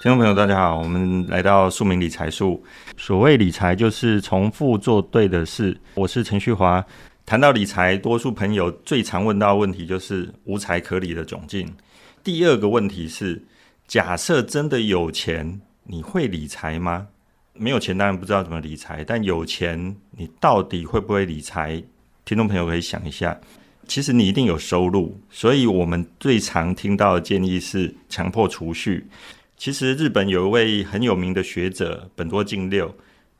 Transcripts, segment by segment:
听众朋友，大家好，我们来到庶民理财术。所谓理财，就是重复做对的事。我是陈旭华。谈到理财，多数朋友最常问到的问题就是无财可理的窘境。第二个问题是，假设真的有钱，你会理财吗？没有钱当然不知道怎么理财，但有钱，你到底会不会理财？听众朋友可以想一下。其实你一定有收入，所以我们最常听到的建议是强迫储蓄。其实日本有一位很有名的学者本多静六，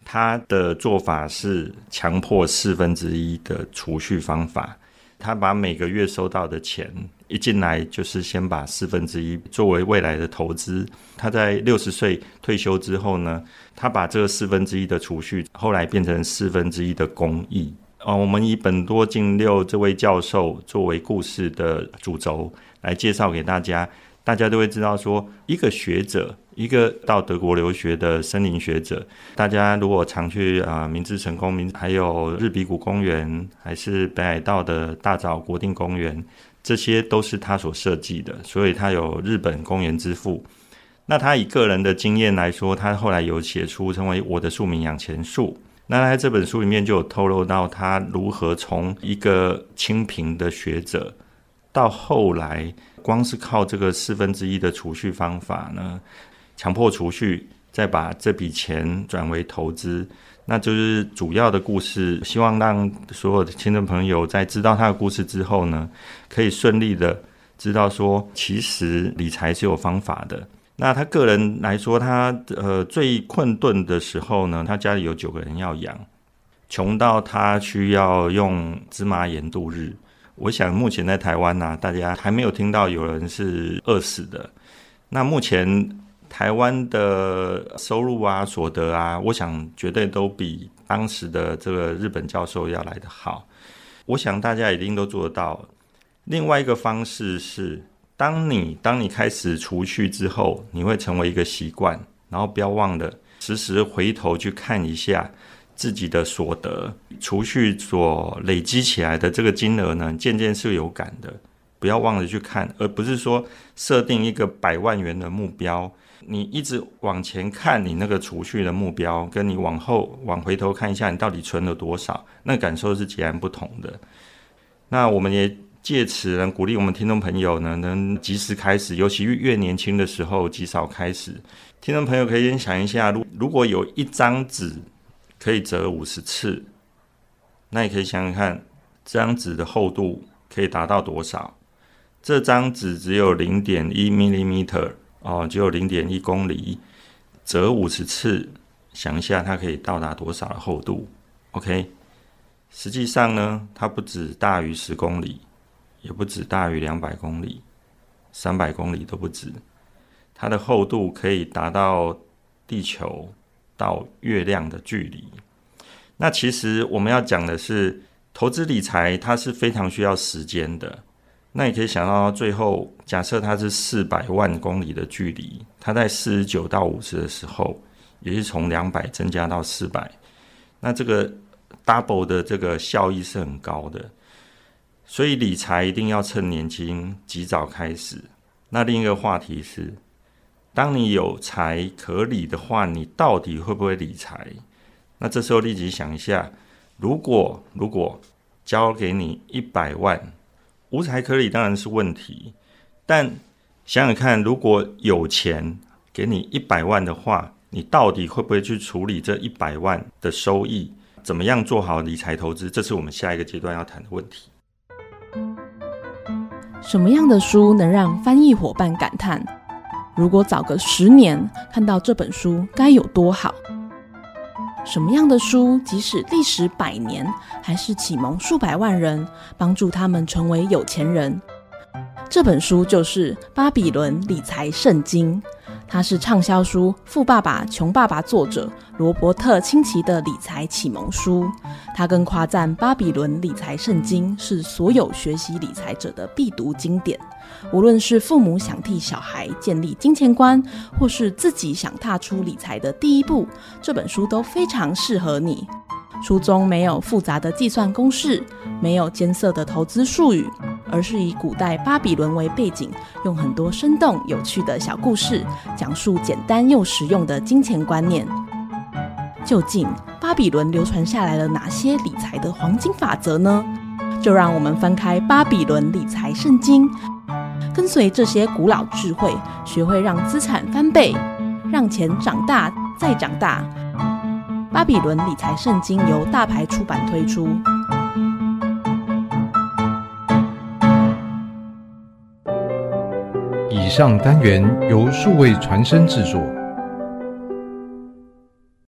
他的做法是强迫四分之一的储蓄方法。他把每个月收到的钱一进来，就是先把四分之一作为未来的投资。他在六十岁退休之后呢，他把这四分之一的储蓄后来变成四分之一的公益。哦，我们以本多静六这位教授作为故事的主轴来介绍给大家。大家都会知道说，一个学者，一个到德国留学的森林学者，大家如果常去啊、呃，明治神宫，还有日比谷公园，还是北海道的大沼国定公园，这些都是他所设计的，所以他有日本公园之父。那他以个人的经验来说，他后来有写出称为《我的庶民养钱术》。那在这本书里面就有透露到他如何从一个清贫的学者，到后来。光是靠这个四分之一的储蓄方法呢，强迫储蓄，再把这笔钱转为投资，那就是主要的故事。希望让所有的听众朋友在知道他的故事之后呢，可以顺利的知道说，其实理财是有方法的。那他个人来说，他呃最困顿的时候呢，他家里有九个人要养，穷到他需要用芝麻盐度日。我想目前在台湾呢、大家还没有听到有人是饿死的。那目前台湾的收入啊、所得啊，我想绝对都比当时的这个日本教授要来得好。我想大家一定都做得到。另外一个方式是，当你当你开始储蓄之后，你会成为一个习惯，然后不要忘了时时回头去看一下。自己的所得储蓄所累积起来的这个金额呢，渐渐是有感的。不要忘了去看，而不是说设定一个百万元的目标。你一直往前看，你那个储蓄的目标，跟你往后往回头看一下，你到底存了多少，那感受是截然不同的。那我们也借此呢，鼓励我们听众朋友呢，能及时开始，尤其越年轻的时候，及早开始。听众朋友可以先想一下，如如果有一张纸。可以折五十次，那你可以想想看，这张纸的厚度可以达到多少？这张纸只有零点一 millimeter 哦，只有零点一公里，折五十次，想一下它可以到达多少的厚度？OK，实际上呢，它不止大于十公里，也不止大于两百公里，三百公里都不止，它的厚度可以达到地球。到月亮的距离，那其实我们要讲的是投资理财，它是非常需要时间的。那你可以想到，最后假设它是四百万公里的距离，它在四十九到五十的时候，也是从两百增加到四百，那这个 double 的这个效益是很高的。所以理财一定要趁年轻，及早开始。那另一个话题是。当你有财可理的话，你到底会不会理财？那这时候立即想一下，如果如果交给你一百万，无财可理当然是问题。但想想看，如果有钱给你一百万的话，你到底会不会去处理这一百万的收益？怎么样做好理财投资？这是我们下一个阶段要谈的问题。什么样的书能让翻译伙伴感叹？如果早个十年看到这本书，该有多好？什么样的书，即使历时百年，还是启蒙数百万人，帮助他们成为有钱人？这本书就是《巴比伦理财圣经》。它是畅销书《富爸爸穷爸爸》作者罗伯特清崎的理财启蒙书。他更夸赞《巴比伦理财圣经》是所有学习理财者的必读经典。无论是父母想替小孩建立金钱观，或是自己想踏出理财的第一步，这本书都非常适合你。书中没有复杂的计算公式，没有艰涩的投资术语，而是以古代巴比伦为背景，用很多生动有趣的小故事，讲述简单又实用的金钱观念。究竟巴比伦流传下来了哪些理财的黄金法则呢？就让我们翻开《巴比伦理财圣经》，跟随这些古老智慧，学会让资产翻倍，让钱长大再长大。《巴比伦理财圣经》由大牌出版推出。上单元由数位传声制作。